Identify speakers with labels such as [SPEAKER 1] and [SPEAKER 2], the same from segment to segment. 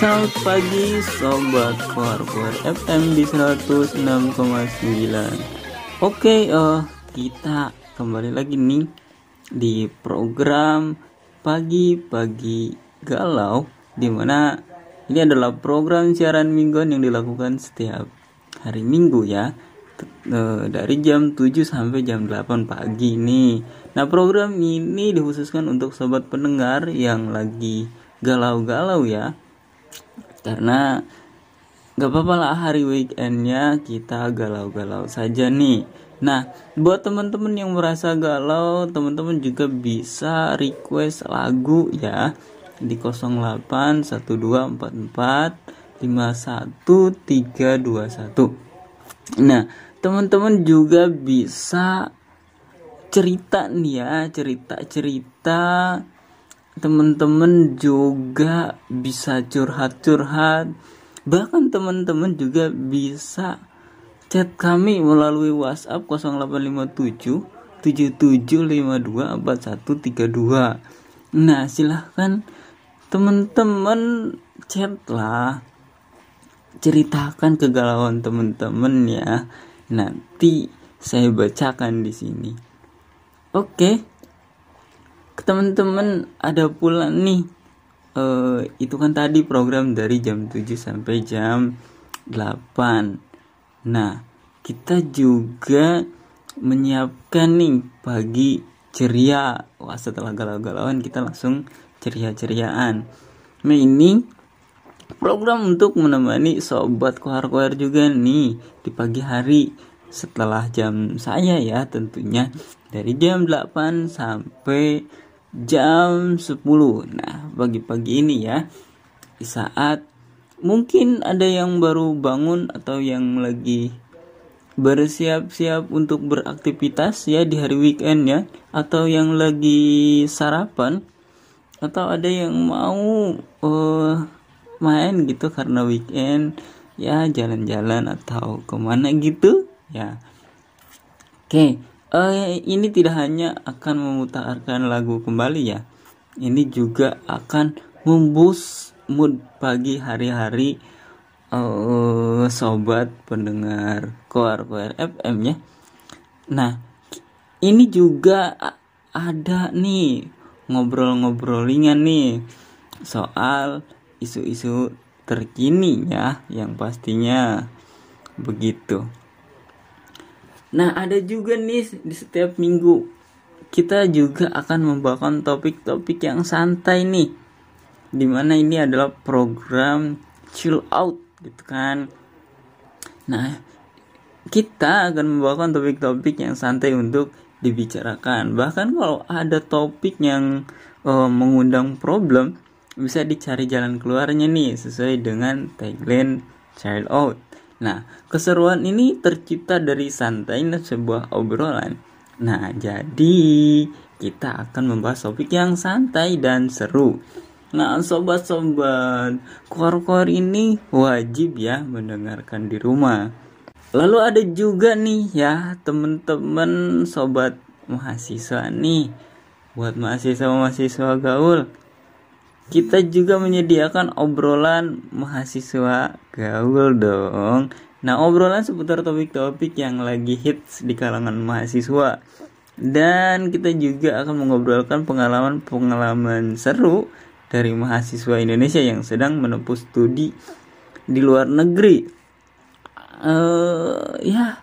[SPEAKER 1] Selamat pagi Sobat Korpor FM di 106,9 Oke uh, kita kembali lagi nih di program Pagi-Pagi Galau Di mana ini adalah program siaran mingguan yang dilakukan setiap hari minggu ya uh, Dari jam 7 sampai jam 8 pagi nih. Nah program ini dikhususkan untuk sobat pendengar yang lagi galau-galau ya karena gak apa-apa lah hari weekendnya kita galau-galau saja nih. Nah buat teman-teman yang merasa galau teman-teman juga bisa request lagu ya di 081244 51321 nah teman-teman juga bisa cerita nih ya cerita-cerita teman-teman juga bisa curhat-curhat. Bahkan teman-teman juga bisa chat kami melalui WhatsApp 0857 77524132 nah silahkan teman-teman chat lah ceritakan kegalauan teman-teman ya. Nanti saya bacakan di sini. Oke. okay teman-teman ada pula nih. Uh, itu kan tadi program dari jam 7 sampai jam 8 nah kita juga menyiapkan nih pagi ceria. Wah setelah galau-galauan kita langsung ceria-ceriaan. Nah ini program untuk menemani sobat kohar-kohar juga nih di pagi hari. Setelah jam saya ya tentunya dari jam 8 sampai jam 10 nah pagi-pagi ini ya di saat mungkin ada yang baru bangun atau yang lagi bersiap-siap untuk beraktivitas ya di hari weekend ya atau yang lagi sarapan atau ada yang mau uh, main gitu karena weekend ya jalan-jalan atau ke mana gitu ya. Oke okay uh, ini tidak hanya akan memutarkan lagu kembali ya. Ini juga akan memboost mood pagi hari-hari uh, sobat pendengar koar koar FM ya. Nah ini juga ada nih ngobrol-ngobrol ringan nih soal isu-isu terkini ya yang pastinya begitu Nah, ada juga nih di setiap minggu kita juga akan membawakan topik-topik yang santai nih. Di mana ini adalah program chill out gitu kan. Nah, kita akan membawakan topik-topik yang santai untuk dibicarakan. Bahkan kalau ada topik yang uh, mengundang problem, bisa dicari jalan keluarnya nih sesuai dengan tagline child out. Nah, keseruan ini tercipta dari santai sebuah obrolan. Nah, jadi kita akan membahas topik yang santai dan seru. Nah, sobat-sobat, kuar-kuar ini wajib ya mendengarkan di rumah. Lalu ada juga nih ya teman-teman sobat mahasiswa nih buat mahasiswa-mahasiswa gaul kita juga menyediakan obrolan mahasiswa gaul dong. Nah, obrolan seputar topik-topik yang lagi hits di kalangan mahasiswa. Dan kita juga akan mengobrolkan pengalaman-pengalaman seru dari mahasiswa Indonesia yang sedang menempuh studi di luar negeri. Uh, ya,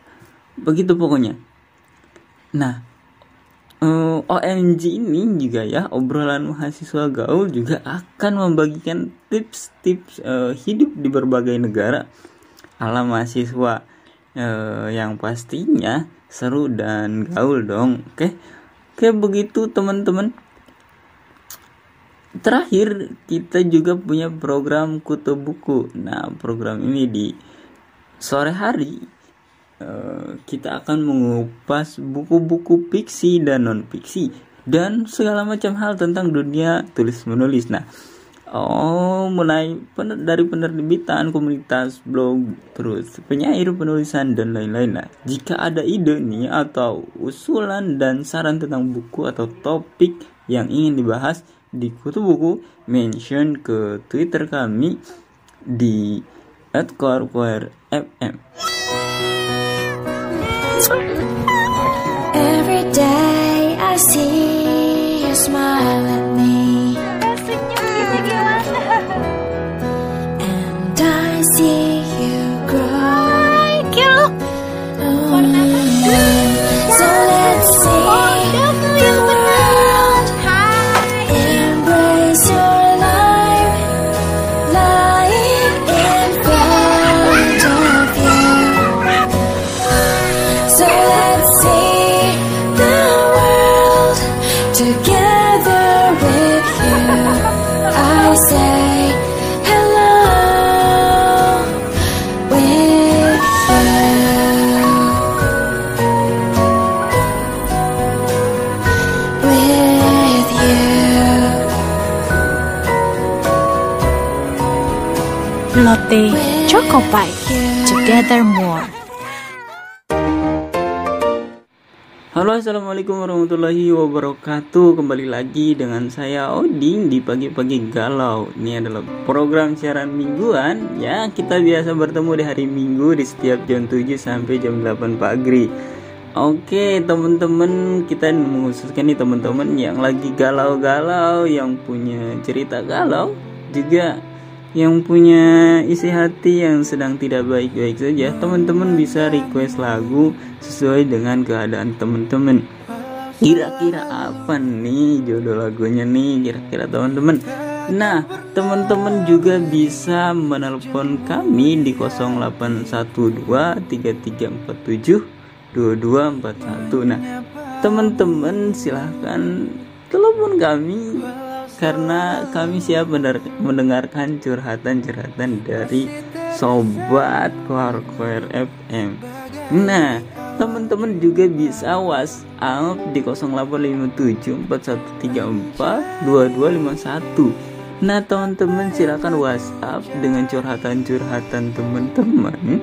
[SPEAKER 1] begitu pokoknya. Nah, uh, eh, OMG ini juga ya obrolan mahasiswa gaul juga akan membagikan tips-tips uh, hidup di berbagai negara. Ala mahasiswa uh, yang pastinya seru dan gaul dong. Oke okay? oke begitu teman-teman. Terakhir kita juga punya program kutu buku. Nah program ini di sore hari kita akan mengupas buku-buku fiksi dan non fiksi dan segala macam hal tentang dunia tulis menulis. Nah, oh mulai pener dari penerbitan komunitas blog terus penyair penulisan dan lain-lain. Nah, jika ada ide nih atau usulan dan saran tentang buku atau topik yang ingin dibahas di kutu buku mention ke Twitter kami di @core FM.
[SPEAKER 2] Every day I see you smile
[SPEAKER 3] Lotte Choco Pie. Together more.
[SPEAKER 1] Halo assalamualaikum warahmatullahi wabarakatuh Kembali lagi dengan saya Oding di pagi-pagi galau Ini adalah program siaran mingguan Ya kita biasa bertemu di hari minggu Di setiap jam 7 sampai jam 8 pagi Oke teman-teman kita mengkhususkan nih teman-teman yang lagi galau-galau Yang punya cerita galau Juga yang punya isi hati yang sedang tidak baik-baik saja, teman-teman bisa request lagu sesuai dengan keadaan teman-teman. Kira-kira apa nih jodoh lagunya nih kira-kira teman-teman? Nah, teman-teman juga bisa menelpon kami di 08123347 2241. Nah, teman-teman silahkan telepon kami karena kami siap mendengarkan curhatan-curhatan dari sobat Quarquer FM. Nah, teman-teman juga bisa WhatsApp di 085741342251. Nah, teman-teman silakan WhatsApp dengan curhatan-curhatan teman-teman.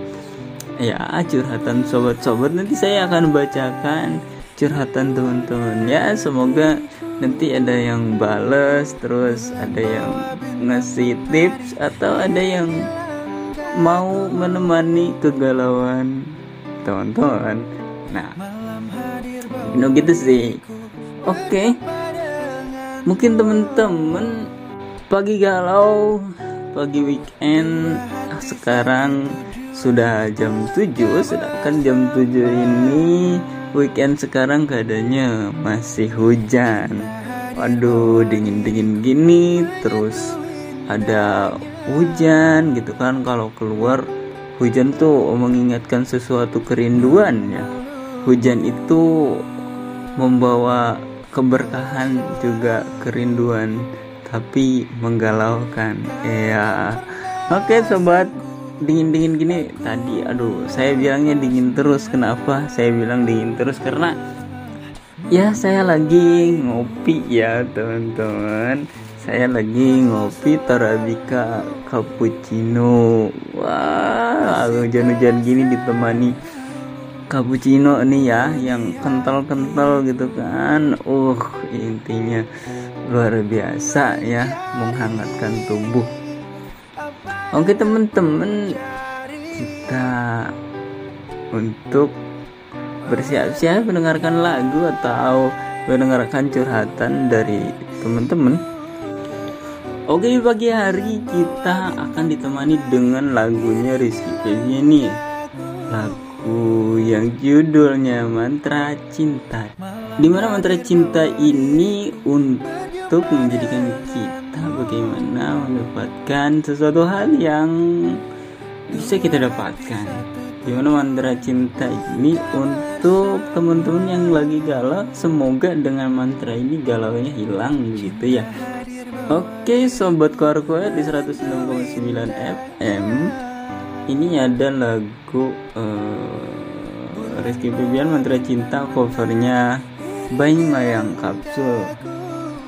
[SPEAKER 1] Ya, curhatan sobat-sobat nanti saya akan bacakan curhatan teman-teman ya. Semoga nanti ada yang bales terus ada yang ngasih tips atau ada yang mau menemani kegalauan teman-teman. Nah ini gitu sih. Oke mungkin teman-teman pagi galau pagi weekend ah, sekarang sudah jam 7 sedangkan jam 7 ini weekend sekarang keadaannya masih hujan. Waduh dingin-dingin gini terus ada hujan gitu kan. Kalau keluar hujan tuh mengingatkan sesuatu kerinduan ya. Hujan itu membawa keberkahan juga kerinduan tapi menggalaukan. Ya oke sobat dingin dingin gini. Tadi aduh saya bilangnya dingin terus. Kenapa saya bilang dingin terus? Karena ya saya lagi ngopi ya teman-teman. Saya lagi ngopi Torabika cappuccino. Wah hujan-hujan gini ditemani cappuccino nih ya yang kental-kental gitu kan. Uh intinya luar biasa ya menghangatkan tubuh Oke teman-teman. Kita untuk bersiap-siap mendengarkan lagu atau mendengarkan curhatan dari teman-teman. Oke di pagi hari kita akan ditemani dengan lagunya Rizky Febian nih Lagu yang judulnya Mantra Cinta. Di mana mantra cinta ini untuk menjadikan kita bagaimana mendapatkan sesuatu hal yang bisa kita dapatkan. Di mana mantra cinta ini untuk teman-teman yang lagi galau Semoga dengan mantra ini galaunya hilang gitu ya. Oke sobat Korkoer di 106,9 FM Ini ada lagu uh, Rizky Febian Mantra Cinta covernya Bayi Mayang Kapsul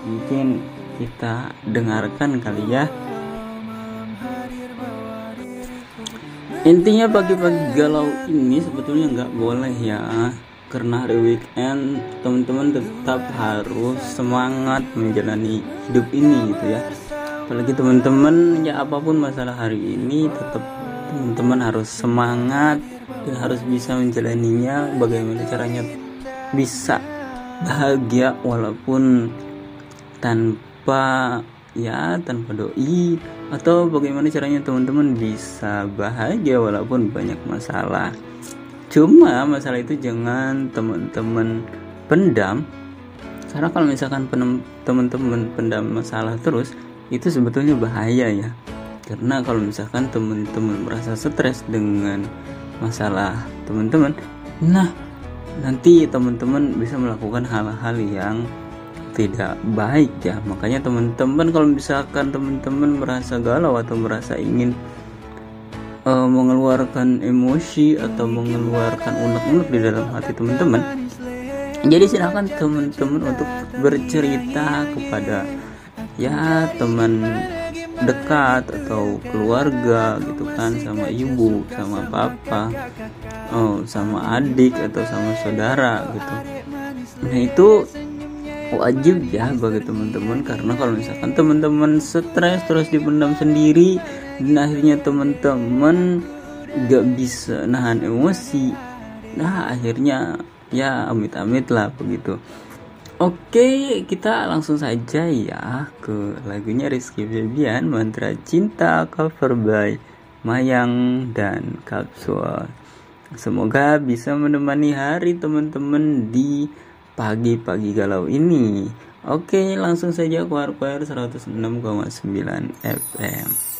[SPEAKER 1] Mungkin kita dengarkan kali ya. Intinya pagi-pagi galau ini sebetulnya nggak boleh ya karena hari weekend teman-teman tetap harus semangat menjalani hidup ini gitu ya.
[SPEAKER 4] Apalagi teman-teman ya apa pun masalah hari ini tetap teman-teman harus semangat dan harus bisa menjalaninya bagaimana caranya bisa bahagia walaupun tanpa ya tanpa doi atau bagaimana caranya teman-teman bisa bahagia walaupun banyak masalah. Cuma masalah itu jangan teman-teman pendam. Karena kalau misalkan teman-teman pendam masalah terus itu sebetulnya bahaya ya. Karena kalau misalkan teman-teman merasa stres dengan masalah teman-teman nah nanti teman-teman bisa melakukan hal-hal yang tidak baik ya. Makanya teman-teman kalau misalkan teman-teman merasa galau atau merasa ingin uh, mengeluarkan emosi atau mengeluarkan unek-unek di dalam hati teman-teman jadi silakan teman-teman untuk bercerita kepada ya teman dekat atau keluarga gitu kan sama ibu sama papa oh sama adik atau sama saudara gitu. Nah itu wajib ya bagi teman-teman karena kalau misalkan teman-teman stres terus dipendam sendiri dan akhirnya teman-teman gak bisa nahan emosi nah akhirnya ya amit-amit lah begitu Oke, kita langsung saja ya ke lagunya Rizky Febian, Mantra Cinta cover by Mayang dan Kapsul. Semoga bisa menemani hari teman-teman di pagi-pagi galau ini. Oke, langsung saja ke Warfare 106,9 FM.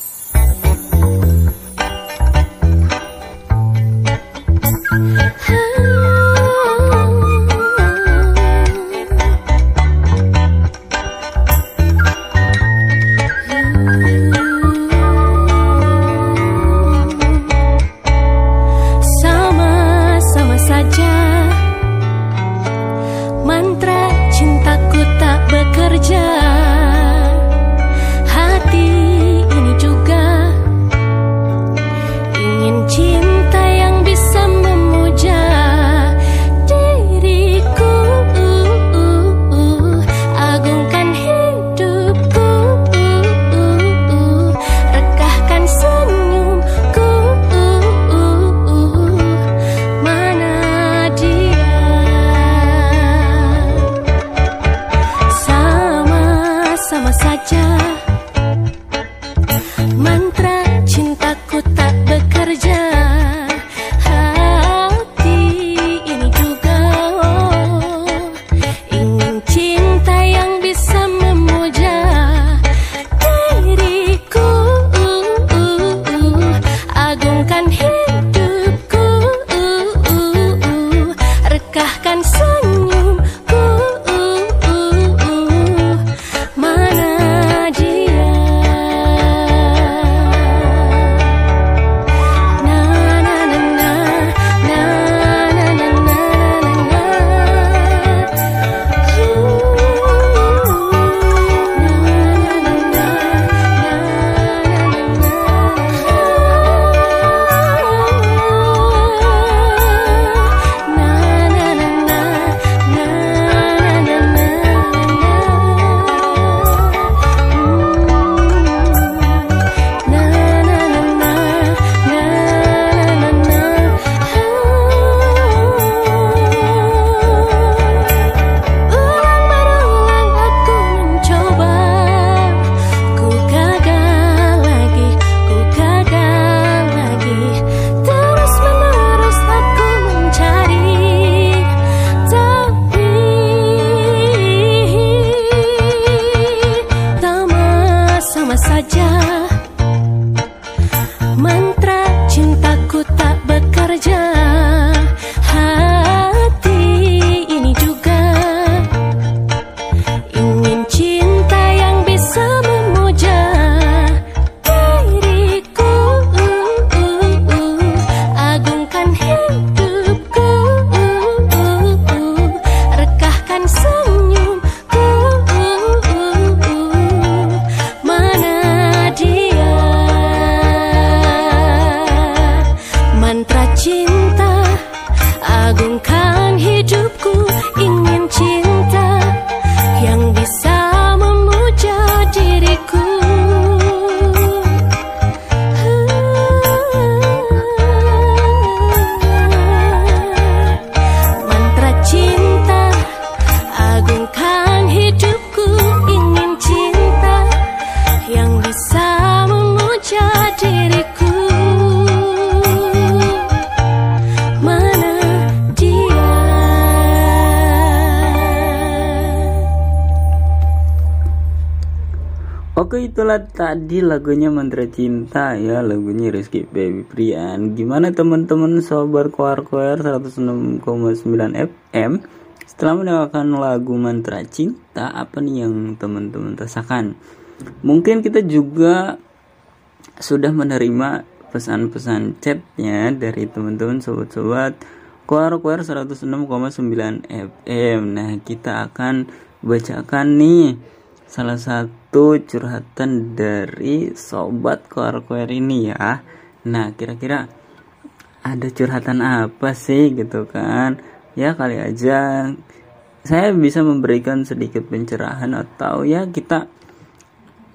[SPEAKER 1] Itulah tadi lagunya Mantra Cinta ya lagunya Rizky Baby Prian. Gimana teman-teman sobat koar koar 106,9 FM setelah mendengarkan lagu Mantra Cinta apa nih yang teman-teman rasakan? Mungkin kita juga sudah menerima pesan-pesan chatnya dari teman-teman sobat-sobat koar koar 106,9 FM nah kita akan bacakan nih salah satu curhatan dari sobat koar-koar ini ya. Nah, kira-kira ada curhatan apa sih gitu kan? Ya kali aja saya bisa memberikan sedikit pencerahan atau ya kita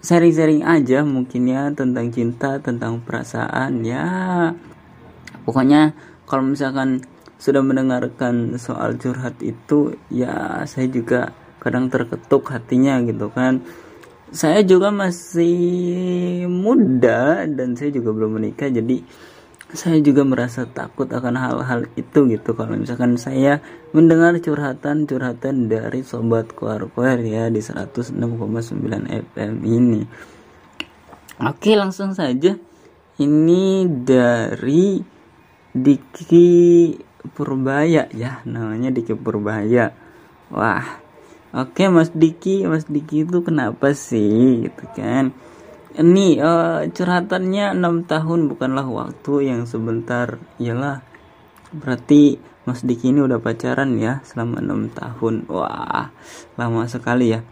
[SPEAKER 1] sharing-sharing aja mungkin ya tentang cinta, tentang perasaan ya. Pokoknya kalau misalkan sudah mendengarkan soal curhat itu ya saya juga kadang terketuk hatinya gitu kan. Saya juga masih muda dan saya juga belum menikah jadi saya juga merasa takut akan hal-hal itu gitu. Kalau misalkan saya mendengar curhatan-curhatan dari sobat kuar-kuar ya di 106,9 FM ini. Oke langsung saja. Ini dari Diki Purbaya ya namanya Diki Purbaya. Wah Oke Mas Diki, Mas Diki itu kenapa sih gitu kan? Ini uh, curhatannya 6 tahun bukanlah waktu yang sebentar. Iyalah. Berarti Mas Diki ini udah pacaran ya selama 6 tahun. Wah, lama sekali ya.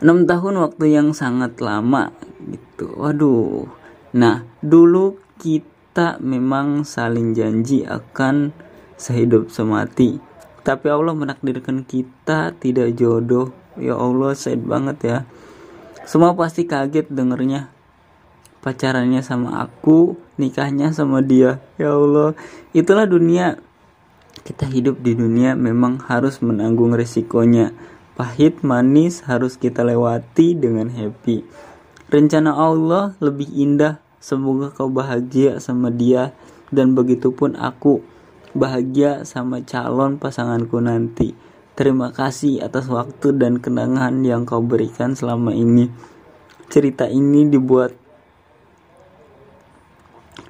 [SPEAKER 1] 6 tahun waktu yang sangat lama gitu. Waduh. Nah, dulu kita memang saling janji akan sehidup semati tapi Allah menakdirkan kita tidak jodoh. Ya Allah sad banget ya. Semua pasti kaget dengernya. Pacarannya sama aku nikahnya sama dia. Ya Allah itulah dunia. Kita hidup di dunia memang harus menanggung resikonya. Pahit manis harus kita lewati dengan happy. Rencana Allah lebih indah. Semoga kau bahagia sama dia. Dan begitupun aku bahagia sama calon pasanganku nanti. Terima kasih atas waktu dan kenangan yang kau berikan selama ini. Cerita ini dibuat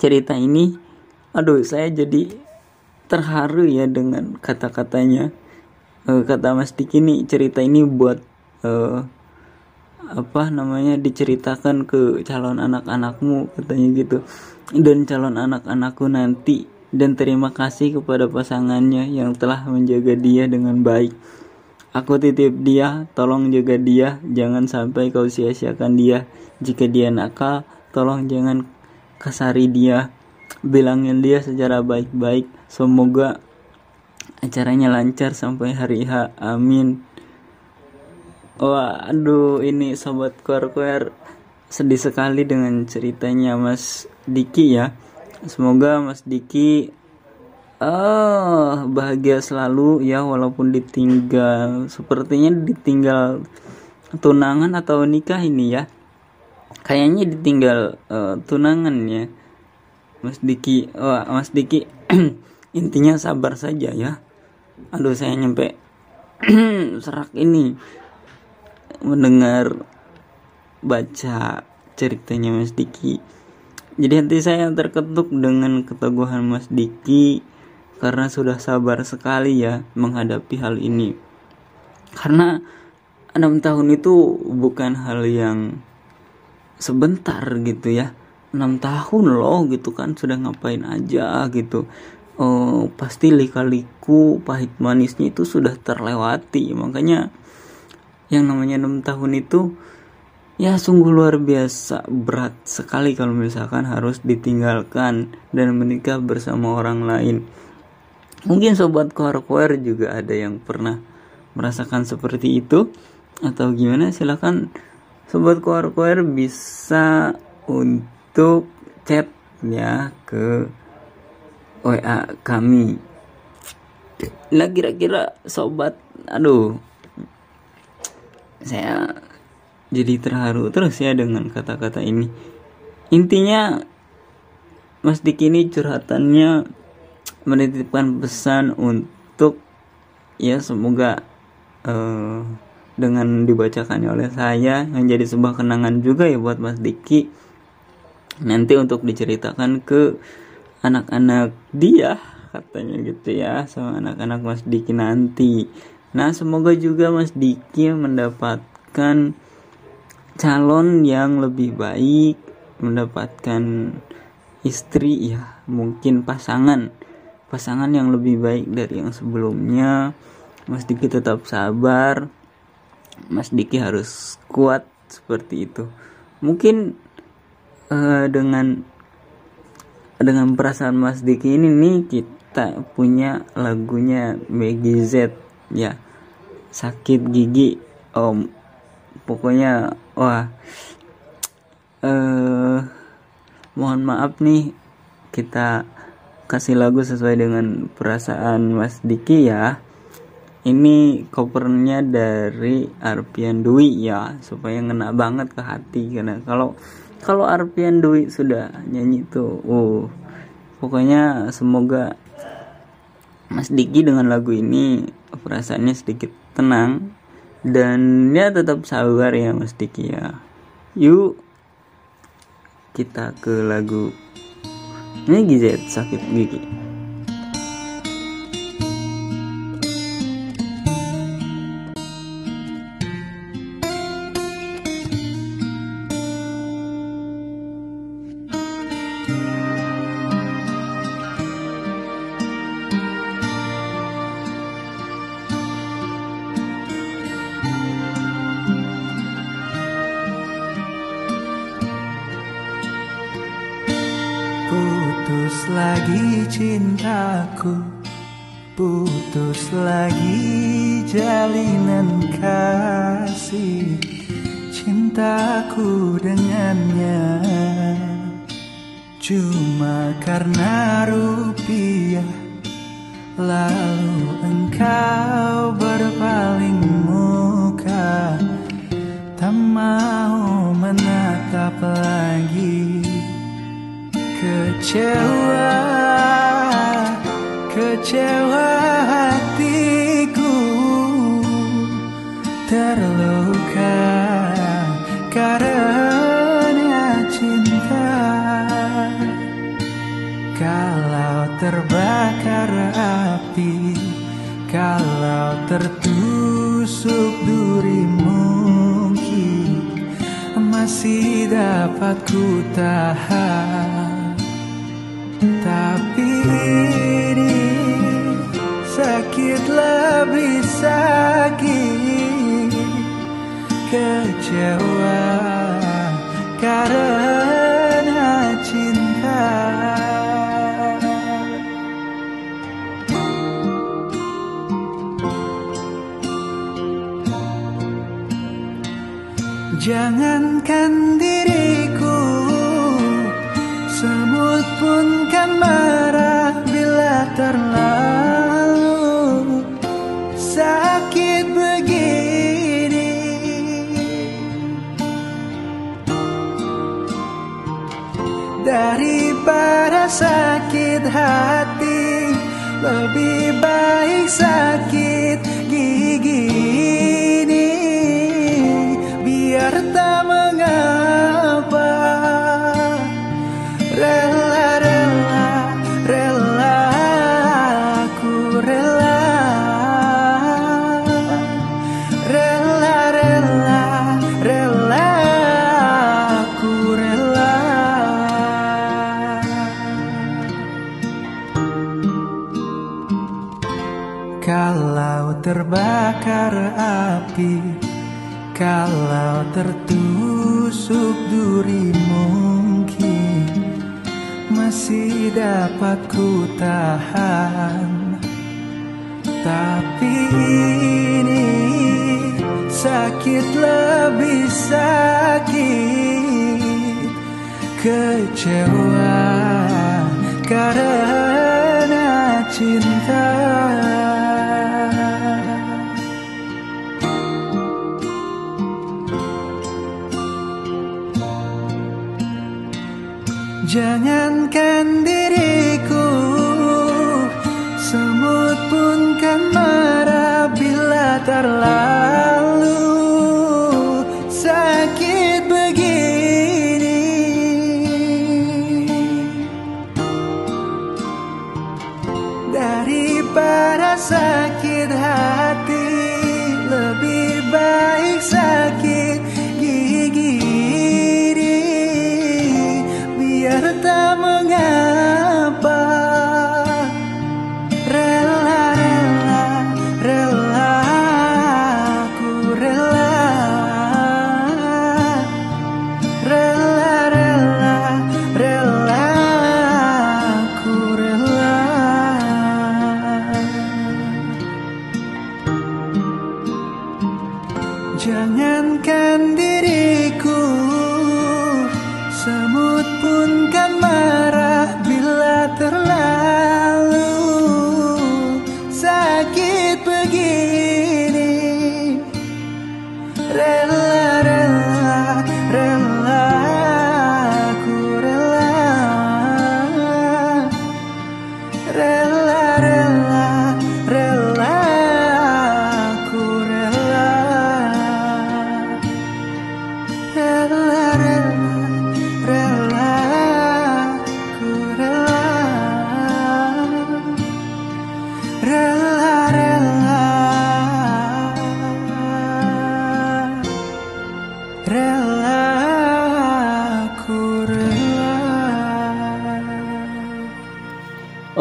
[SPEAKER 1] cerita ini aduh saya jadi terharu ya dengan kata-katanya uh, kata Mas Diki nih cerita ini buat uh, apa namanya diceritakan ke calon anak-anakmu katanya gitu dan calon anak-anakku nanti dan terima kasih kepada pasangannya yang telah menjaga dia dengan baik. Aku titip dia, tolong jaga dia, jangan sampai kau sia-siakan dia. Jika dia nakal, tolong jangan kasari dia. Bilangin dia secara baik-baik. Semoga acaranya lancar sampai hari H. Amin. Wah, aduh ini sobat kuar-kuar sedih sekali dengan ceritanya Mas Diki ya semoga Mas Diki oh, bahagia selalu ya walaupun ditinggal. Sepertinya ditinggal tunangan atau nikah ini ya. Kayaknya ditinggal uh, tunangan ya. Mas Diki oh, Mas Diki intinya sabar saja ya. Aduh saya nyampe serak ini mendengar baca ceritanya Mas Diki jadi hati saya terketuk dengan keteguhan Mas Diki karena sudah sabar sekali ya menghadapi hal ini. Karena enam tahun itu bukan hal yang sebentar gitu ya. enam tahun loh gitu kan sudah ngapain aja gitu. Oh, pasti lika-liku pahit manisnya itu sudah terlewati. Makanya yang namanya enam tahun itu ya sungguh luar biasa. Berat sekali kalau misalkan harus ditinggalkan dan menikah bersama orang lain. Mungkin sobat koar-koar juga ada yang pernah merasakan seperti itu atau gimana? Silahkan sobat koar-koar bisa untuk chat ya ke WA kami. Nah kira-kira sobat aduh saya jadi terharu terus ya dengan kata-kata ini. Intinya Mas Diki ini curhatannya menitipkan pesan untuk ya semoga uh, dengan dibacakannya oleh saya menjadi sebuah kenangan juga ya buat Mas Diki. Nanti untuk diceritakan ke anak-anak dia katanya gitu ya sama anak-anak Mas Diki nanti. Nah semoga juga Mas Diki mendapatkan calon yang lebih baik mendapatkan istri ya mungkin pasangan. Pasangan yang lebih baik dari yang sebelumnya. Mas Diki tetap sabar. Mas Diki harus kuat seperti itu. Mungkin uh, dengan dengan perasaan Mas Diki ini nih kita punya lagunya Maggie Z ya. Sakit gigi om pokoknya wah eh mohon maaf nih kita kasih lagu sesuai dengan perasaan Mas Diki ya. Ini covernya dari Arpian Dwi ya supaya ngena banget ke hati karena kalau kalau Arpian Dwi sudah nyanyi tuh uh pokoknya semoga Mas Diki dengan lagu ini perasaannya sedikit tenang dan ya tetap sabar ya Mas Diki ya. Yuk kita ke lagu ini Gizet sakit gigi
[SPEAKER 5] Masih dapat ku tahan. Tapi ini sakit lebih sakit. Kecewa karena cinta Jangankan diriku Semut pun kan marah bila terlalu sakit begini. Daripada sakit hati Lebih baik sakit terbakar api Kalau tertusuk duri mungkin Masih dapat ku tahan. Tapi ini sakit lebih sakit Kecewa karena cinta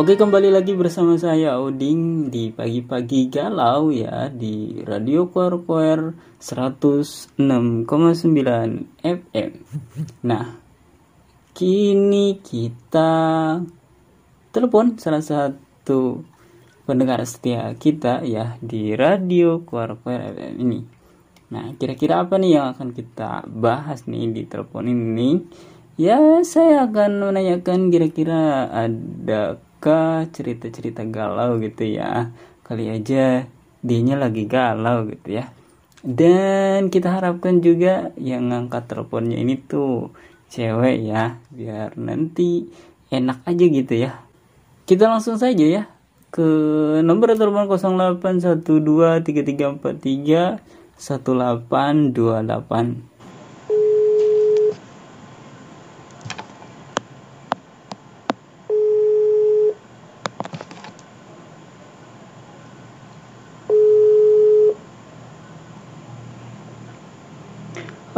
[SPEAKER 1] Oke kembali lagi bersama saya Oding di pagi-pagi galau ya di Radio Koer Koer 106,9 FM. Nah, kini kita telepon salah satu pendengar setia kita ya di Radio Koer Koer FM ini. Nah, kira-kira apa nih yang akan kita bahas nih di telepon ini? Ya, saya akan menanyakan kira-kira adakah cerita-cerita galau gitu ya. Kali aja dianya lagi galau gitu ya. Dan kita harapkan juga yang ngangkat teleponnya ini tuh cewek ya, biar nanti enak aja gitu ya. Kita langsung saja ya ke nomor telepon 08123343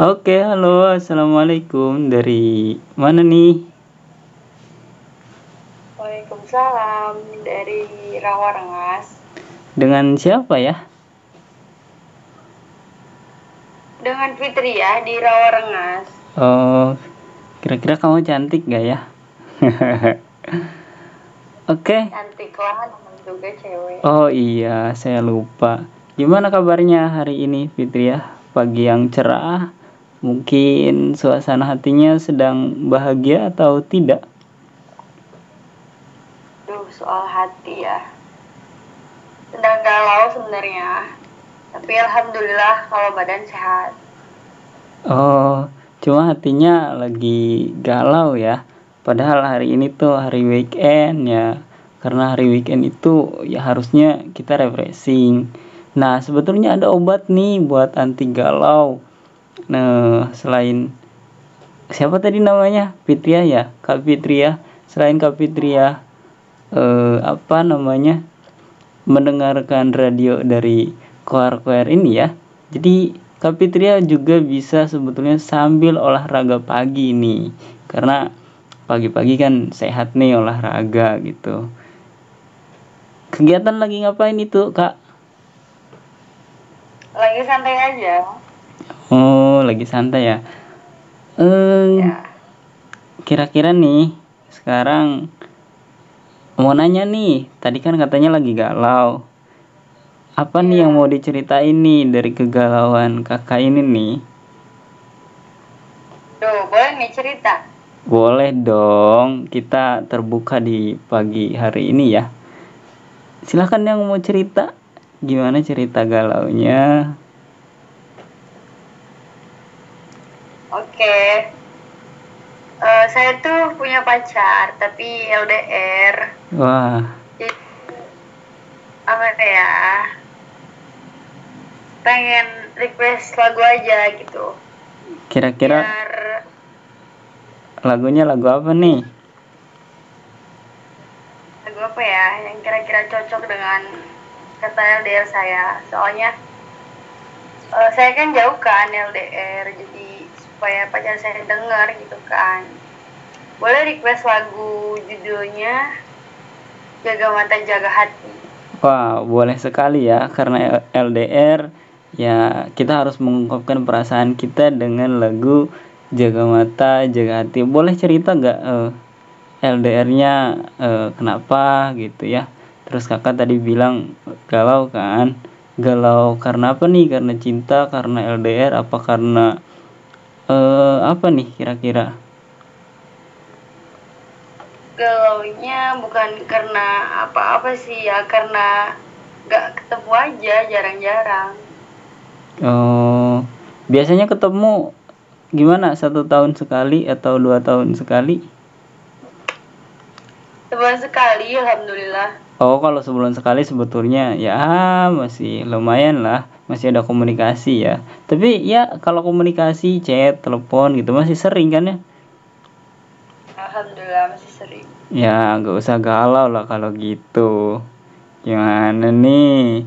[SPEAKER 1] Oke, halo, assalamualaikum. Dari mana nih?
[SPEAKER 6] Waalaikumsalam dari Rawarengas
[SPEAKER 1] Dengan siapa ya?
[SPEAKER 6] dengan Fitri ya di Rawarengas.
[SPEAKER 1] Oh, kira-kira kamu cantik gak ya? Oke.
[SPEAKER 6] Cantik lah, juga cewek.
[SPEAKER 1] Oh iya, saya lupa. Gimana kabarnya hari ini, Fitri ya? Pagi yang cerah. Mungkin suasana hatinya sedang bahagia atau tidak?
[SPEAKER 6] Duh, soal hati ya. Sedang galau sebenarnya. Tapi alhamdulillah kalau badan sehat.
[SPEAKER 1] Oh, cuma hatinya lagi galau ya. Padahal hari ini tuh hari weekend ya. Karena hari weekend itu ya harusnya kita refreshing. Nah, sebetulnya ada obat nih buat anti galau. Nah, selain siapa tadi namanya? Fitria ya, Kak Fitria. Selain Kak Fitria eh, apa namanya? mendengarkan radio dari koar-koar ini ya. Jadi Kapitria juga bisa sebetulnya sambil olahraga pagi nih. Karena pagi-pagi kan sehat nih olahraga gitu. Kegiatan lagi ngapain itu, Kak?
[SPEAKER 6] Lagi santai aja.
[SPEAKER 1] Oh, lagi santai ya. Eh,
[SPEAKER 6] Ya.
[SPEAKER 1] kira-kira nih sekarang mau nanya nih. Tadi kan katanya lagi galau. Apa nih yang mau diceritain nih dari kegalauan kakak ini nih?
[SPEAKER 6] Duh, boleh nih cerita.
[SPEAKER 1] Boleh dong, kita terbuka di pagi hari ini ya. Silahkan yang mau cerita, gimana cerita galaunya?
[SPEAKER 6] Oke. Eh, saya tuh punya pacar, tapi LDR.
[SPEAKER 1] Wah,
[SPEAKER 6] Jadi, apa ya? Pengen request lagu aja gitu.
[SPEAKER 1] kira-kira
[SPEAKER 6] Biar
[SPEAKER 1] lagunya lagu apa nih?
[SPEAKER 6] lagu apa ya yang kira-kira cocok dengan kata LDR saya soalnya eh, saya kan jauh kan LDR jadi supaya pacar saya dengar gitu kan boleh request lagu judulnya jaga mata jaga hati
[SPEAKER 1] Wah, boleh sekali ya, karena LDR ya kita harus mengungkapkan perasaan kita dengan lagu Jaga Mata, Jaga Hati. Boleh cerita nggak eh, LDR-nya eh, kenapa gitu ya? Terus kakak tadi bilang galau kan? Galau karena apa nih? Karena cinta, karena LDR, apa karena eh, apa nih kira-kira?
[SPEAKER 6] galaunya bukan karena apa-apa sih ya karena gak ketemu aja jarang-jarang
[SPEAKER 1] Oh, biasanya ketemu gimana? Satu tahun sekali atau dua tahun sekali?
[SPEAKER 6] sebulan sekali alhamdulillah
[SPEAKER 1] Oh, kalau sebulan sekali sebetulnya ya masih lumayan lah, masih ada komunikasi ya. Tapi ya kalau komunikasi, chat, telepon gitu masih sering kan ya?
[SPEAKER 6] alhamdulillah masih sering
[SPEAKER 1] Ya nggak usah galau lah kalau gitu. Gimana nih?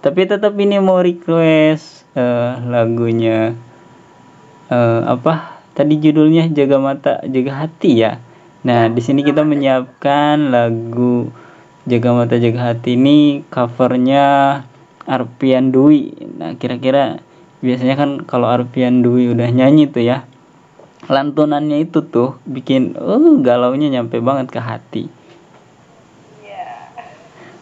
[SPEAKER 1] Tapi tetap ini mau request eh, lagunya eh, apa? Tadi judulnya jaga mata, jaga hati ya. Nah, di sini kita menyiapkan lagu Jaga Mata Jaga Hati ini covernya Arpian Dwi. Nah, kira-kira biasanya kan kalau Arpian Dwi udah nyanyi tuh ya, lantunannya itu tuh bikin uh galaunya nyampe banget ke hati.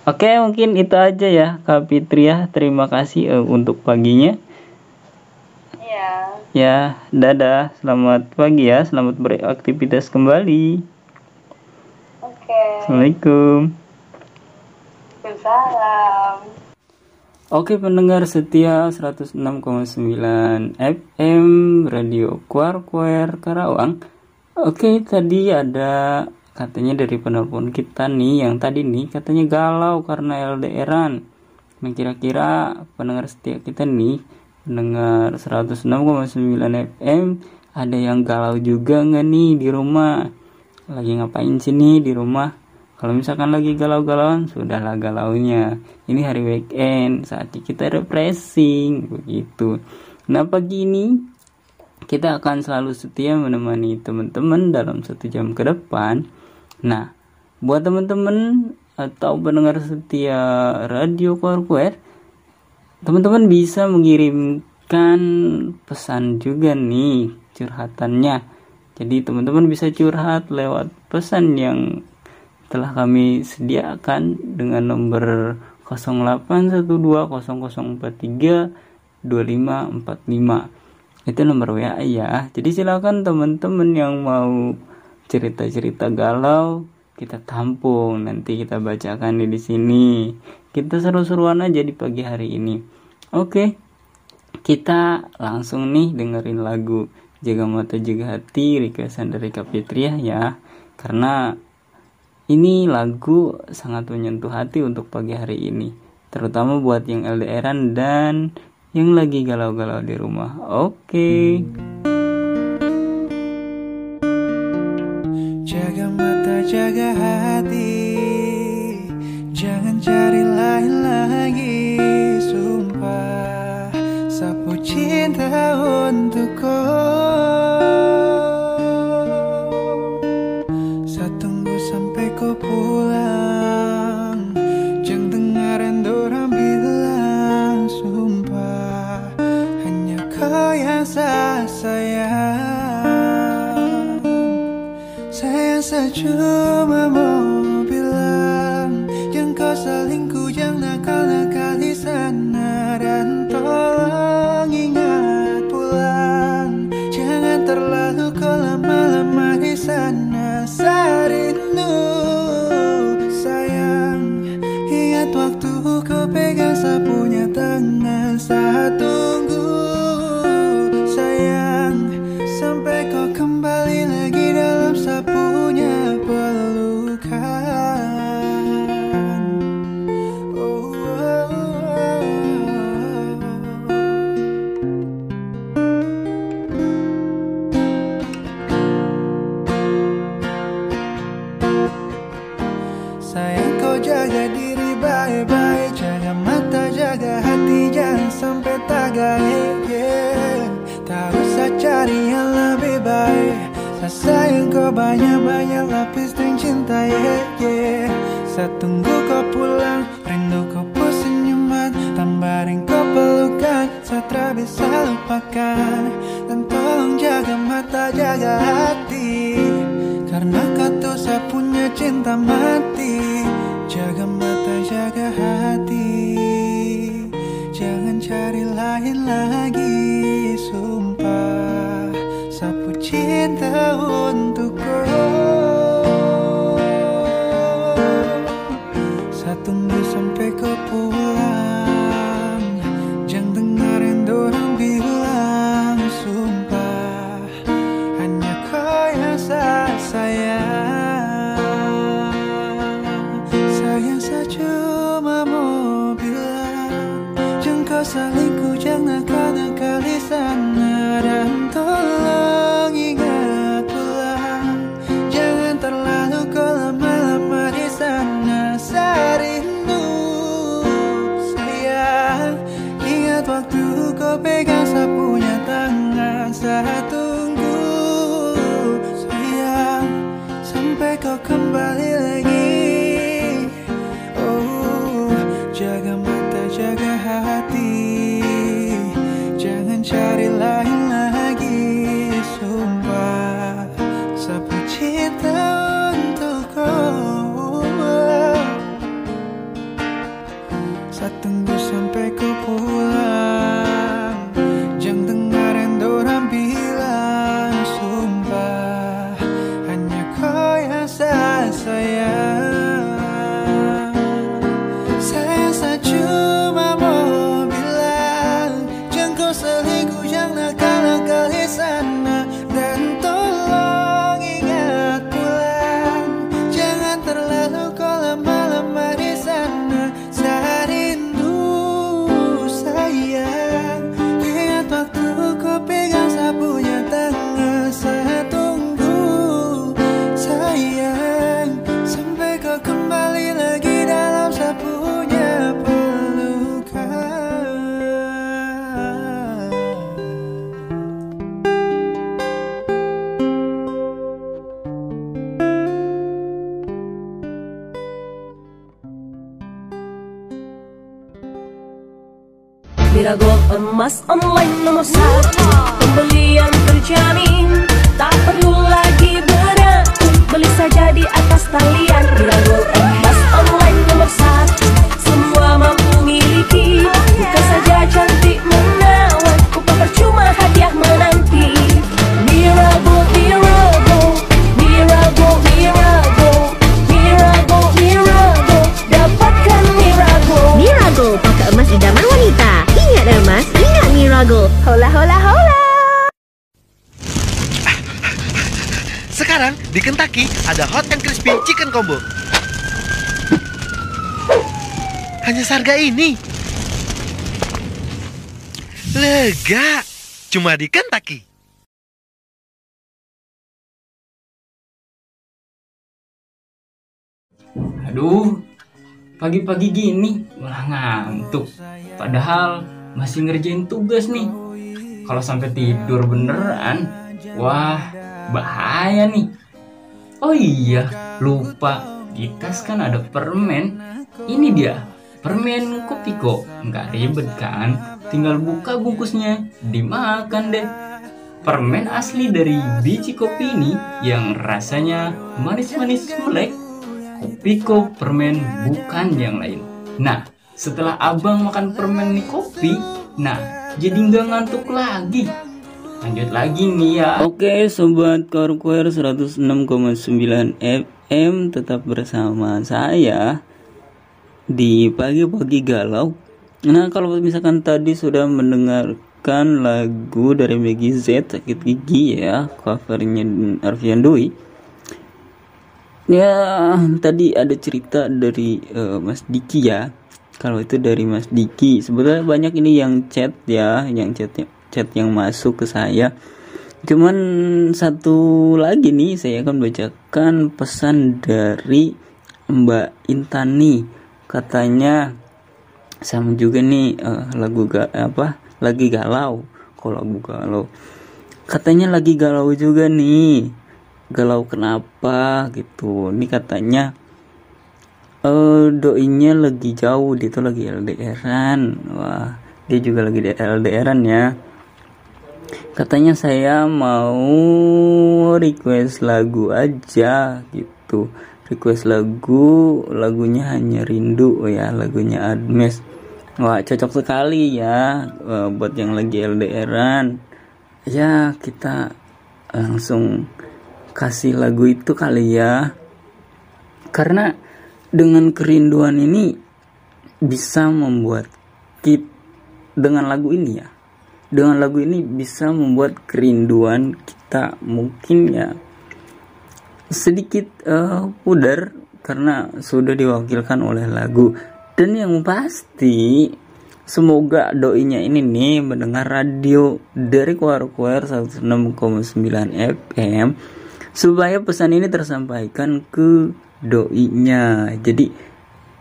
[SPEAKER 1] Oke, mungkin itu aja ya Kak Fitri ya. Terima kasih eh, untuk paginya.
[SPEAKER 6] Iya.
[SPEAKER 1] Ya, dadah. Selamat pagi ya. Selamat beraktivitas kembali.
[SPEAKER 6] Oke.
[SPEAKER 1] Assalamualaikum.
[SPEAKER 6] Salam.
[SPEAKER 1] Oke pendengar setia 106,9 FM Radio Kuar Kuar Karawang. Oke tadi ada katanya dari penelpon kita nih yang tadi nih katanya galau karena LDRan Nah kira-kira pendengar setia kita nih pendengar 106,9 FM ada yang galau juga nggak nih di rumah? Lagi ngapain sih nih di rumah kalau misalkan lagi galau-galauan, sudahlah galaunya. Ini hari weekend, saatnya kita refreshing, begitu. Nah pagi ini kita akan selalu setia menemani teman-teman dalam satu jam ke depan. Nah, buat teman-teman atau pendengar setia radio Korkuer, teman-teman bisa mengirimkan pesan juga nih curhatannya. Jadi teman-teman bisa curhat lewat pesan yang telah kami sediakan dengan nomor 081200432545 itu nomor WA ya jadi silakan teman-teman yang mau cerita-cerita galau kita tampung. Nanti kita bacakan di sini. Kita seru-seruan aja di pagi hari ini. Oke kita langsung nih dengerin lagu jaga mata jaga hati requestan dari Kapitria ya. Karena ini lagu sangat menyentuh hati untuk pagi hari ini, terutama buat yang LDRan dan yang lagi galau-galau di rumah. Oke.
[SPEAKER 5] Jaga mata, jaga hati Jangan cari lain lagi Sumpah Sapu cinta untuk Saya cuma mau dan cinta di
[SPEAKER 7] Kentucky ada Hot and Crispy Chicken Combo. Hanya seharga ini. Lega. Cuma di Kentucky.
[SPEAKER 1] Aduh, pagi-pagi gini malah ngantuk. Padahal masih ngerjain tugas nih. Kalau sampai tidur beneran, wah bahaya nih. Oh iya, lupa. Di tas kan ada permen. Ini dia, permen kopiko. Nggak ribet kan? Tinggal buka bungkusnya, dimakan deh. Permen asli dari biji kopi ini yang rasanya manis-manis melek Kopiko permen bukan yang lain. Nah, setelah abang makan permen kopi, nah jadi nggak ngantuk lagi. Lanjut lagi nih ya. Oke, sobat Korkuer 106,9 FM tetap bersama saya di pagi-pagi galau. Nah, kalau misalkan tadi sudah mendengarkan lagu dari Maggie Z sakit gigi ya, covernya Arfian Dwi. Ya, tadi ada cerita dari eh, Mas Diki ya. Kalau itu dari Mas Diki, sebenarnya banyak ini yang chat ya, yang chat chat yang masuk ke saya. Cuman satu lagi nih saya akan bacakan pesan dari Mbak Intani. Katanya sama juga nih eh, lagu ga, apa? Lagi galau. Kok lagu galau? Katanya lagi galau juga nih galau kenapa gitu ini katanya eh doinya lagi jauh dia tuh lagi LDRan wah dia juga lagi LDRan ya katanya saya mau request lagu aja gitu. Request lagu lagunya hanya rindu oh ya lagunya Admes. Wah cocok sekali ya eh, buat yang lagi LDRan. Ya kita langsung kasih lagu itu kali ya. Karena dengan kerinduan ini bisa membuat kita dengan lagu ini ya dengan lagu ini bisa membuat kerinduan kita mungkin ya sedikit uh, pudar karena sudah diwakilkan oleh lagu. Dan yang pasti semoga doinya ini nih mendengar radio dari Kuar Kuar 106,9 FM supaya pesan ini tersampaikan ke doinya. Jadi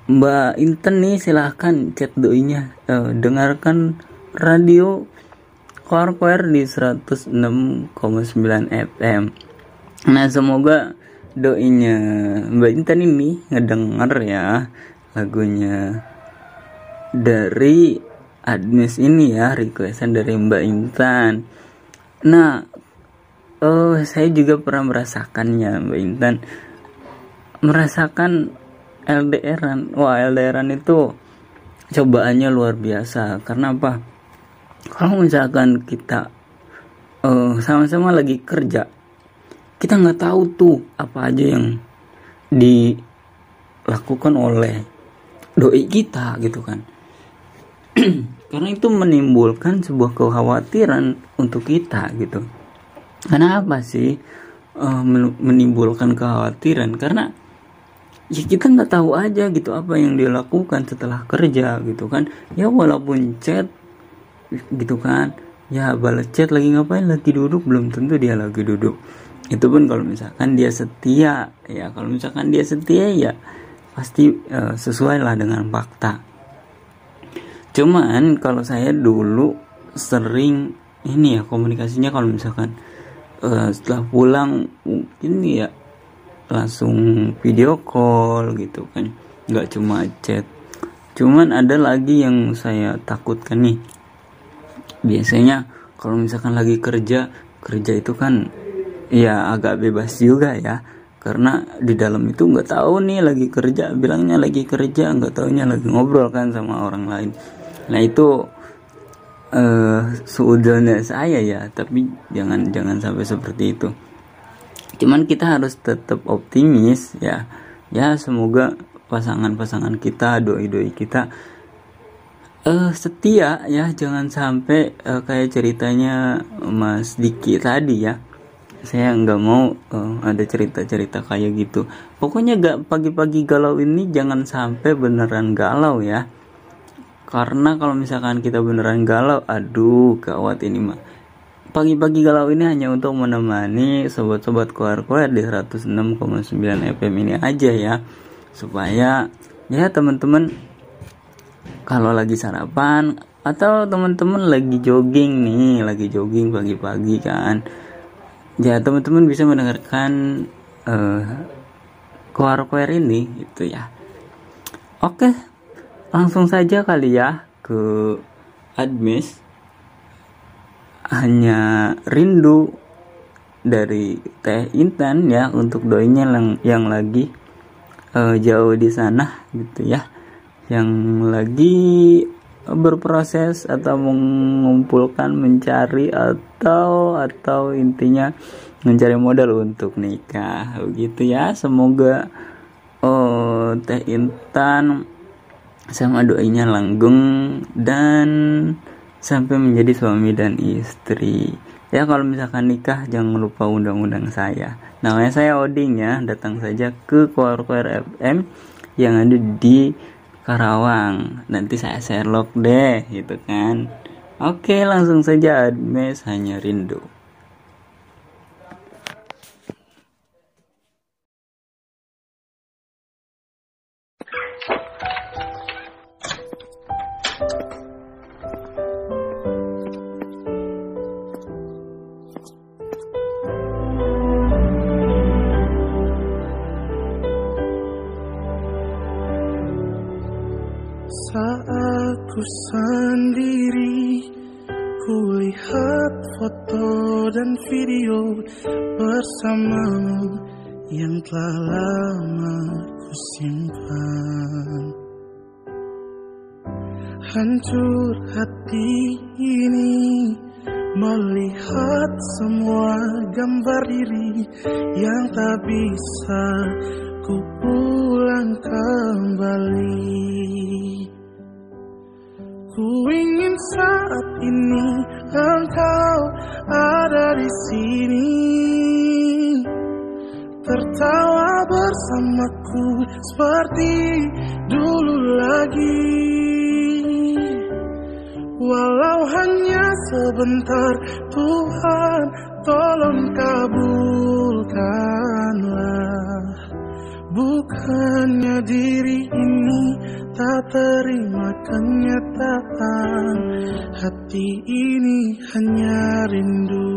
[SPEAKER 1] Mbak Inten nih silahkan chat doinya eh, dengarkan radio Koar di 106,9 FM nah semoga doinya Mbak Intan ini ngedenger ya lagunya dari admis ini ya requestan dari Mbak Intan. Nah oh saya juga pernah merasakannya Mbak Intan. Merasakan LDRan wah LDRan itu cobaannya luar biasa. Karena apa kalau misalkan kita eh, sama-sama lagi kerja kita nggak tahu tuh apa aja yang dilakukan oleh doi kita gitu kan. Karena itu menimbulkan sebuah kekhawatiran untuk kita gitu. Kenapa sih eh, men- menimbulkan kekhawatiran? Karena ya kita nggak tahu aja gitu apa yang dia lakukan setelah kerja gitu kan. Ya walaupun chat gitu kan. Ya balas chat lagi ngapain? Lagi duduk. Belum tentu dia lagi duduk. Itu pun kalau misalkan dia setia ya kalau misalkan dia setia ya pasti eh, sesuai lah dengan fakta. Cuman kalau saya dulu sering ini ya komunikasinya kalau misalkan eh, setelah pulang mungkin ya langsung video call gitu kan. Nggak cuma chat. Cuman ada lagi yang saya takutkan nih biasanya kalau misalkan lagi kerja kerja itu kan ya agak bebas juga ya. Karena di dalam itu nggak tahu nih lagi kerja bilangnya lagi kerja nggak taunya lagi ngobrol kan sama orang lain. Nah itu eh seudahnya saya ya tapi jangan jangan sampai seperti itu. Cuman kita harus tetap optimis ya. Ya semoga pasangan-pasangan kita doi-doi kita eh setia ya jangan sampai eh, kayak ceritanya Mas Diki tadi ya. Saya nggak mau eh, ada cerita-cerita kayak gitu. Pokoknya gak pagi-pagi galau ini jangan sampai beneran galau ya. Karena kalau misalkan kita beneran galau aduh gawat ini mah pagi-pagi galau ini hanya untuk menemani sobat-sobat keluar-keluar di 106,9 FM ini aja ya. Supaya ya teman-teman kalau lagi sarapan atau teman-teman lagi jogging nih lagi jogging pagi-pagi kan. Ya teman-teman bisa mendengarkan eh keluar-keluar ini gitu ya. Oke langsung saja kali ya ke admis. Hanya rindu dari Teh Intan ya untuk doinya yang yang lagi eh, jauh di sana gitu ya yang lagi berproses atau mengumpulkan mencari atau atau intinya mencari modal untuk nikah. Begitu ya semoga oh Teh Intan sama doinya langgeng dan sampai menjadi suami dan istri. Ya kalau misalkan nikah jangan lupa undang-undang saya. Namanya saya Oding ya datang saja ke Koar-Koar FM yang ada di Karawang. Nanti saya Sherlock deh gitu kan. Oke langsung saja Admes hanya rindu
[SPEAKER 8] kembali. Ku ingin saat ini engkau ada di sini. Tertawa bersamaku seperti dulu lagi. Walau hanya sebentar Tuhan tolong kabulkanlah Bukannya diri ini tak terima kenyataan Hati ini hanya rindu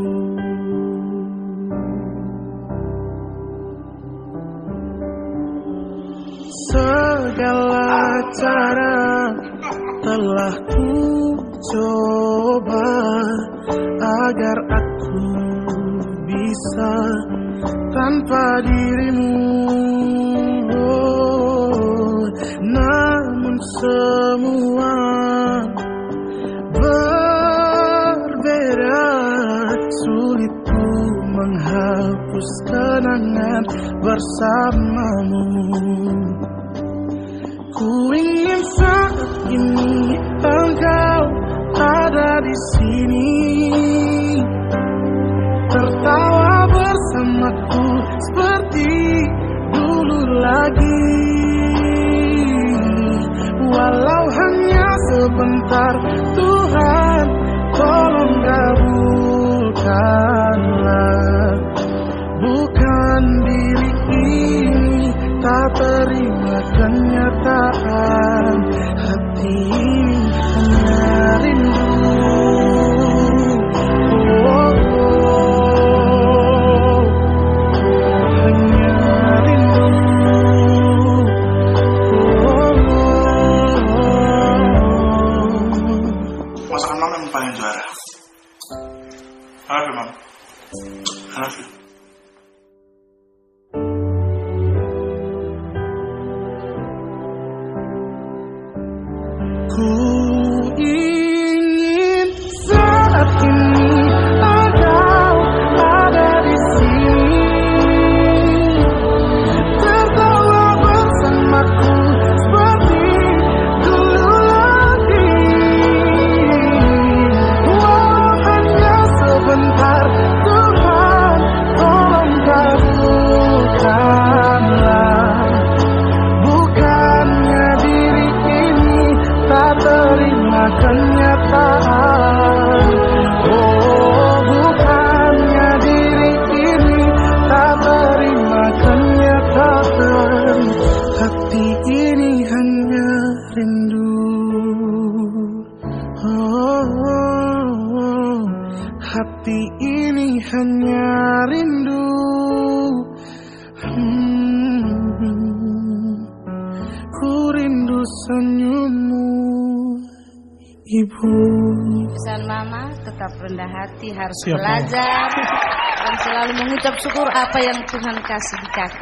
[SPEAKER 8] Segala cara telah ku coba agar aku bisa tanpa dirimu. Namun semua berbeda. Sulit ku menghapus kenangan bersamamu. Ku ingin saat ini engkau ada di sini. Tertawa bersamaku seperti lagi. Walau hanya sebentar Tuhan tolong kabulkanlah. Bukan diri ini tak terima kenyataan Hati hati
[SPEAKER 9] harus belajar dan selalu mengucap syukur apa yang Tuhan kasih di kakak.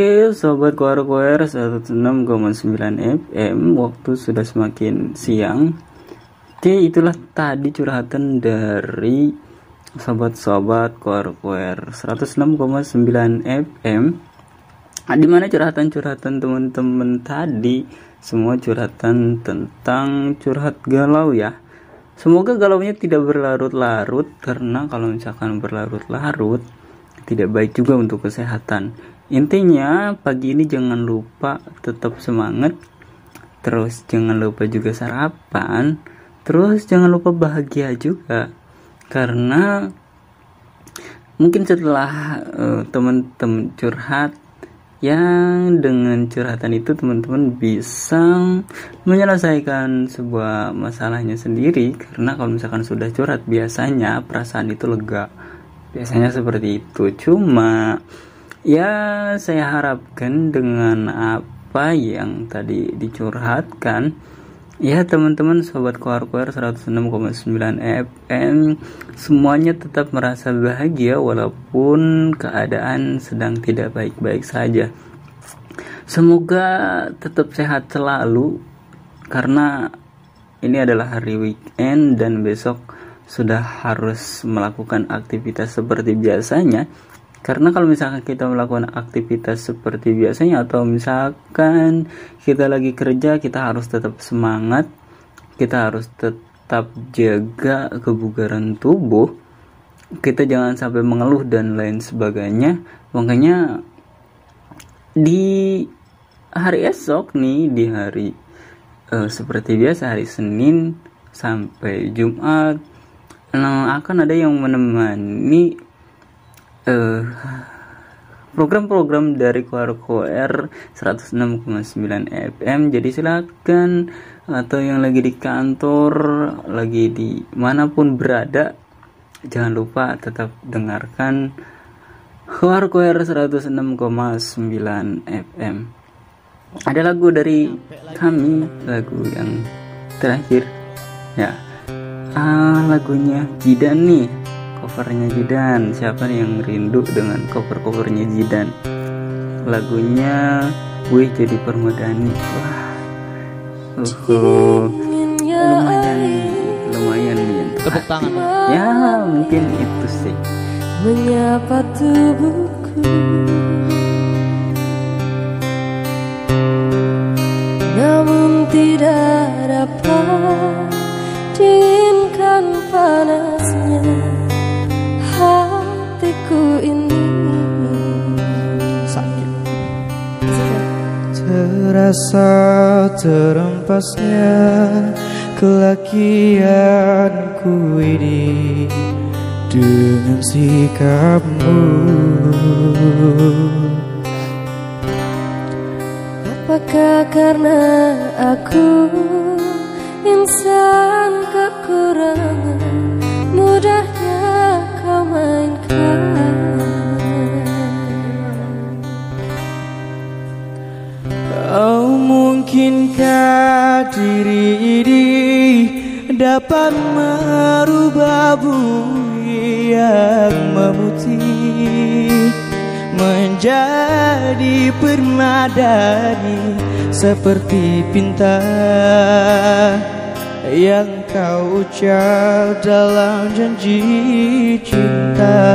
[SPEAKER 1] Oke, sobat Koar Koar 106,9 FM. Waktu sudah semakin siang. Oke, itulah tadi curhatan dari sobat-sobat Koar Koar 106,9 FM. Nah, di mana curhatan-curhatan teman-teman tadi semua curhatan tentang curhat galau ya. Semoga galaunya tidak berlarut-larut karena kalau misalkan berlarut-larut tidak baik juga untuk kesehatan. Intinya pagi ini jangan lupa tetap semangat. Terus jangan lupa juga sarapan. Terus jangan lupa bahagia juga. Karena mungkin setelah eh, teman-teman curhat yang dengan curhatan itu teman-teman bisa menyelesaikan sebuah masalahnya sendiri karena kalau misalkan sudah curhat biasanya perasaan itu lega biasanya seperti itu cuma ya saya harapkan dengan apa yang tadi dicurhatkan. Ya teman-teman sobat koar 106,9 FM semuanya tetap merasa bahagia walaupun keadaan sedang tidak baik-baik saja. Semoga tetap sehat selalu karena ini adalah hari weekend dan besok sudah harus melakukan aktivitas seperti biasanya karena kalau misalkan kita melakukan aktivitas seperti biasanya atau misalkan kita lagi kerja kita harus tetap semangat kita harus tetap jaga kebugaran tubuh kita jangan sampai mengeluh dan lain sebagainya. Makanya di hari esok nih di hari eh, seperti biasa hari Senin sampai Jumat nah, akan ada yang menemani eh, program-program dari Kuarko R 106,9 FM jadi silakan atau yang lagi di kantor lagi di mana pun berada jangan lupa tetap dengarkan Kuarko R 106,9 FM ada lagu dari kami lagu yang terakhir. Ya ah, lagunya Jidan nih covernya Jidan. Siapa nih yang rindu dengan cover-covernya Jidan? Lagunya gue jadi permadani. Wah. Uh, lumayan lumayan nih
[SPEAKER 10] Tepuk tangan.
[SPEAKER 1] ya mungkin itu sih.
[SPEAKER 4] Menyapa tubuhku. Namun tidak
[SPEAKER 11] Terasa terempasnya kelakianku ini dengan sikapmu.
[SPEAKER 4] Apakah karena aku insan kekurangan
[SPEAKER 11] mungkinkah diri ini dapat merubah bumi yang memutih Menjadi permadani seperti pinta Yang kau ucap dalam janji cinta.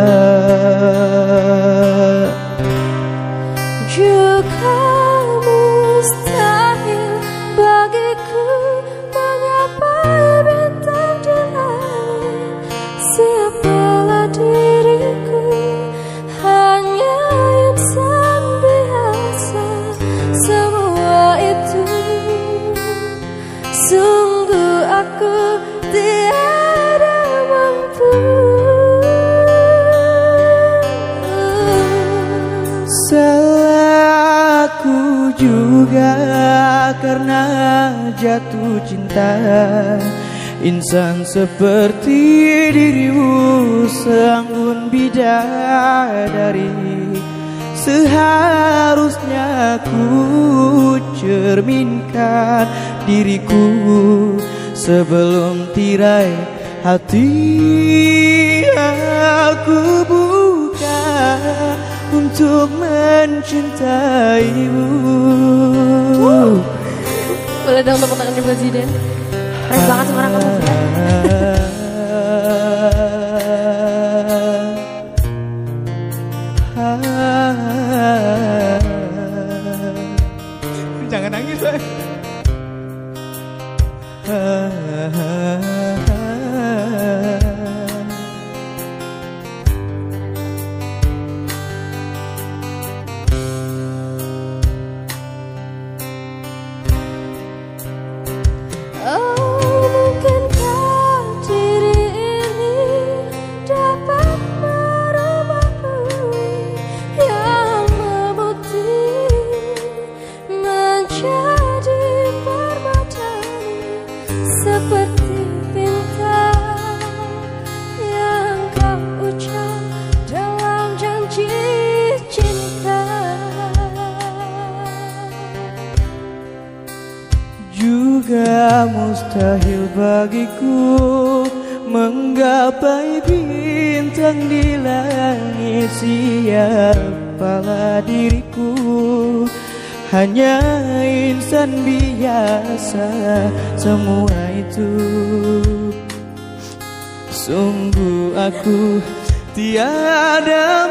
[SPEAKER 4] Juga
[SPEAKER 11] juga karena jatuh cinta. Insan seperti dirimu seanggun bidadari. Seharusnya ku cerminkan diriku Sebelum tirai hati aku untuk mencintaimu.
[SPEAKER 4] Boleh dong tepuk tangan presiden? Keren banget suara kamu
[SPEAKER 11] biasa Semua itu. Sungguh aku tiada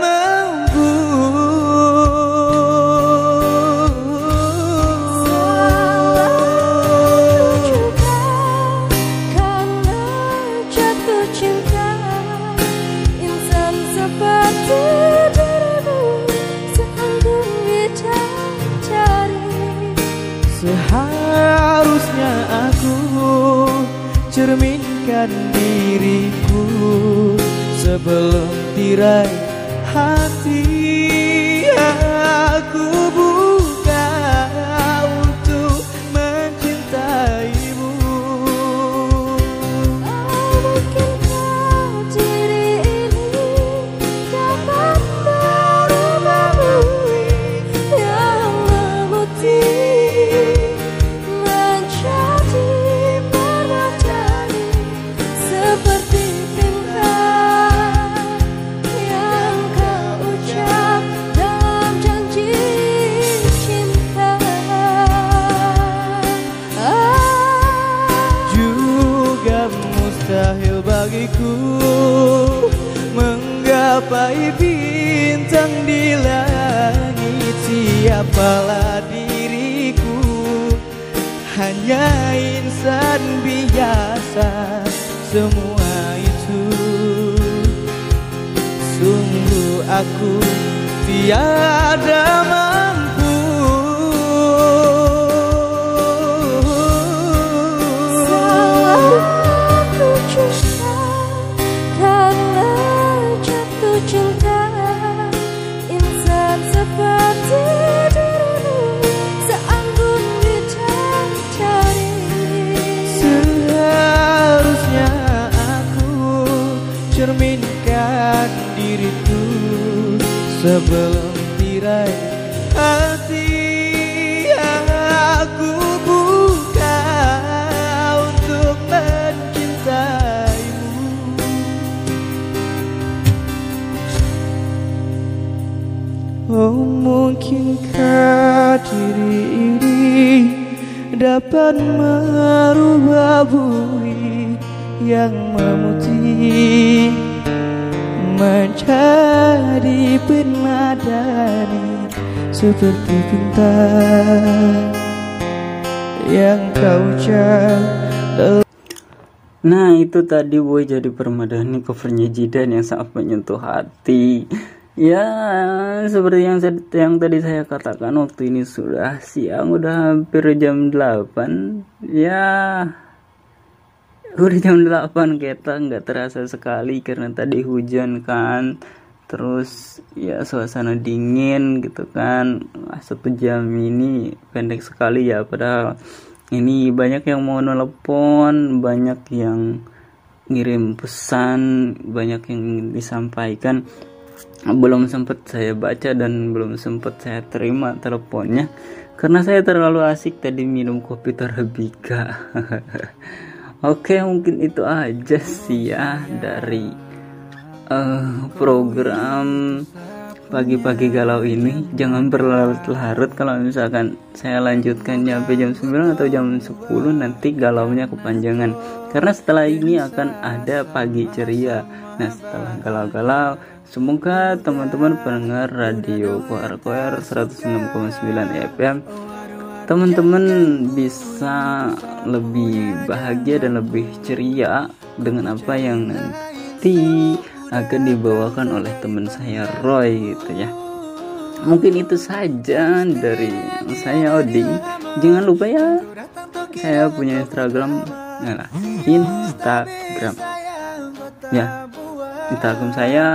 [SPEAKER 11] sebelum siapalah diriku hanya insan biasa. Semua itu sungguh aku tiada sebelum tirai hati aku buka untuk mencintaimu. Oh mungkinkah diri ini dapat merubah bumi yang memutih menjadi permadani seperti bintang yang kau ucap
[SPEAKER 1] Nah itu tadi boy jadi permadani covernya Jidan yang sangat menyentuh hati. Ya seperti yang yang tadi saya katakan waktu ini sudah siang udah hampir jam 8 Ya udah jam 8 kita nggak terasa sekali karena tadi hujan kan terus ya suasana dingin gitu kan. Wah, satu jam ini pendek sekali ya padahal ini banyak yang mau nelpon banyak yang ngirim pesan banyak yang disampaikan. Belum sempat saya baca dan belum sempat saya terima teleponnya karena saya terlalu asik tadi minum kopi Torabika Oke mungkin itu aja sih ya dari eh, program pagi-pagi galau ini jangan berlarut-larut kalau misalkan saya lanjutkan sampai jam 9 atau jam 10 nanti galaunya kepanjangan. Karena setelah ini akan ada pagi ceria. Nah setelah galau-galau semoga teman-teman pendengar radio Koar Koar 106,9 FM teman-teman bisa lebih bahagia dan lebih ceria dengan apa yang nanti akan dibawakan oleh teman saya Roy gitu ya. Mungkin itu saja dari saya Oding jangan lupa ya saya punya Instagram nah, Instagram. Ya Instagram saya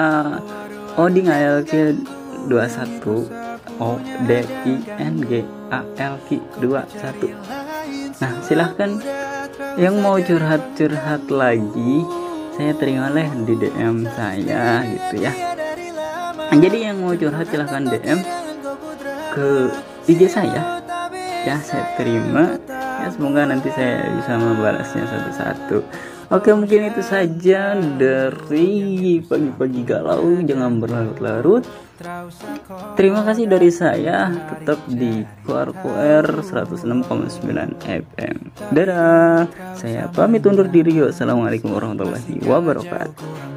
[SPEAKER 1] Oding ALK 21 O D I N G A L K 21 nah silahkan. Yang mau curhat-curhat lagi saya terima leh di DM saya gitu ya. Jadi yang mau curhat silahkan DM ke IG saya. Ya saya terima. Ya semoga nanti saya bisa membalasnya satu-satu Oke mungkin itu saja dari pagi-pagi galau. Jangan berlarut-larut. Terima kasih dari saya. Tetap di QRQR 106,9 FM Dadah. Saya pamit undur diri. Assalamualaikum warahmatullahi wabarakatuh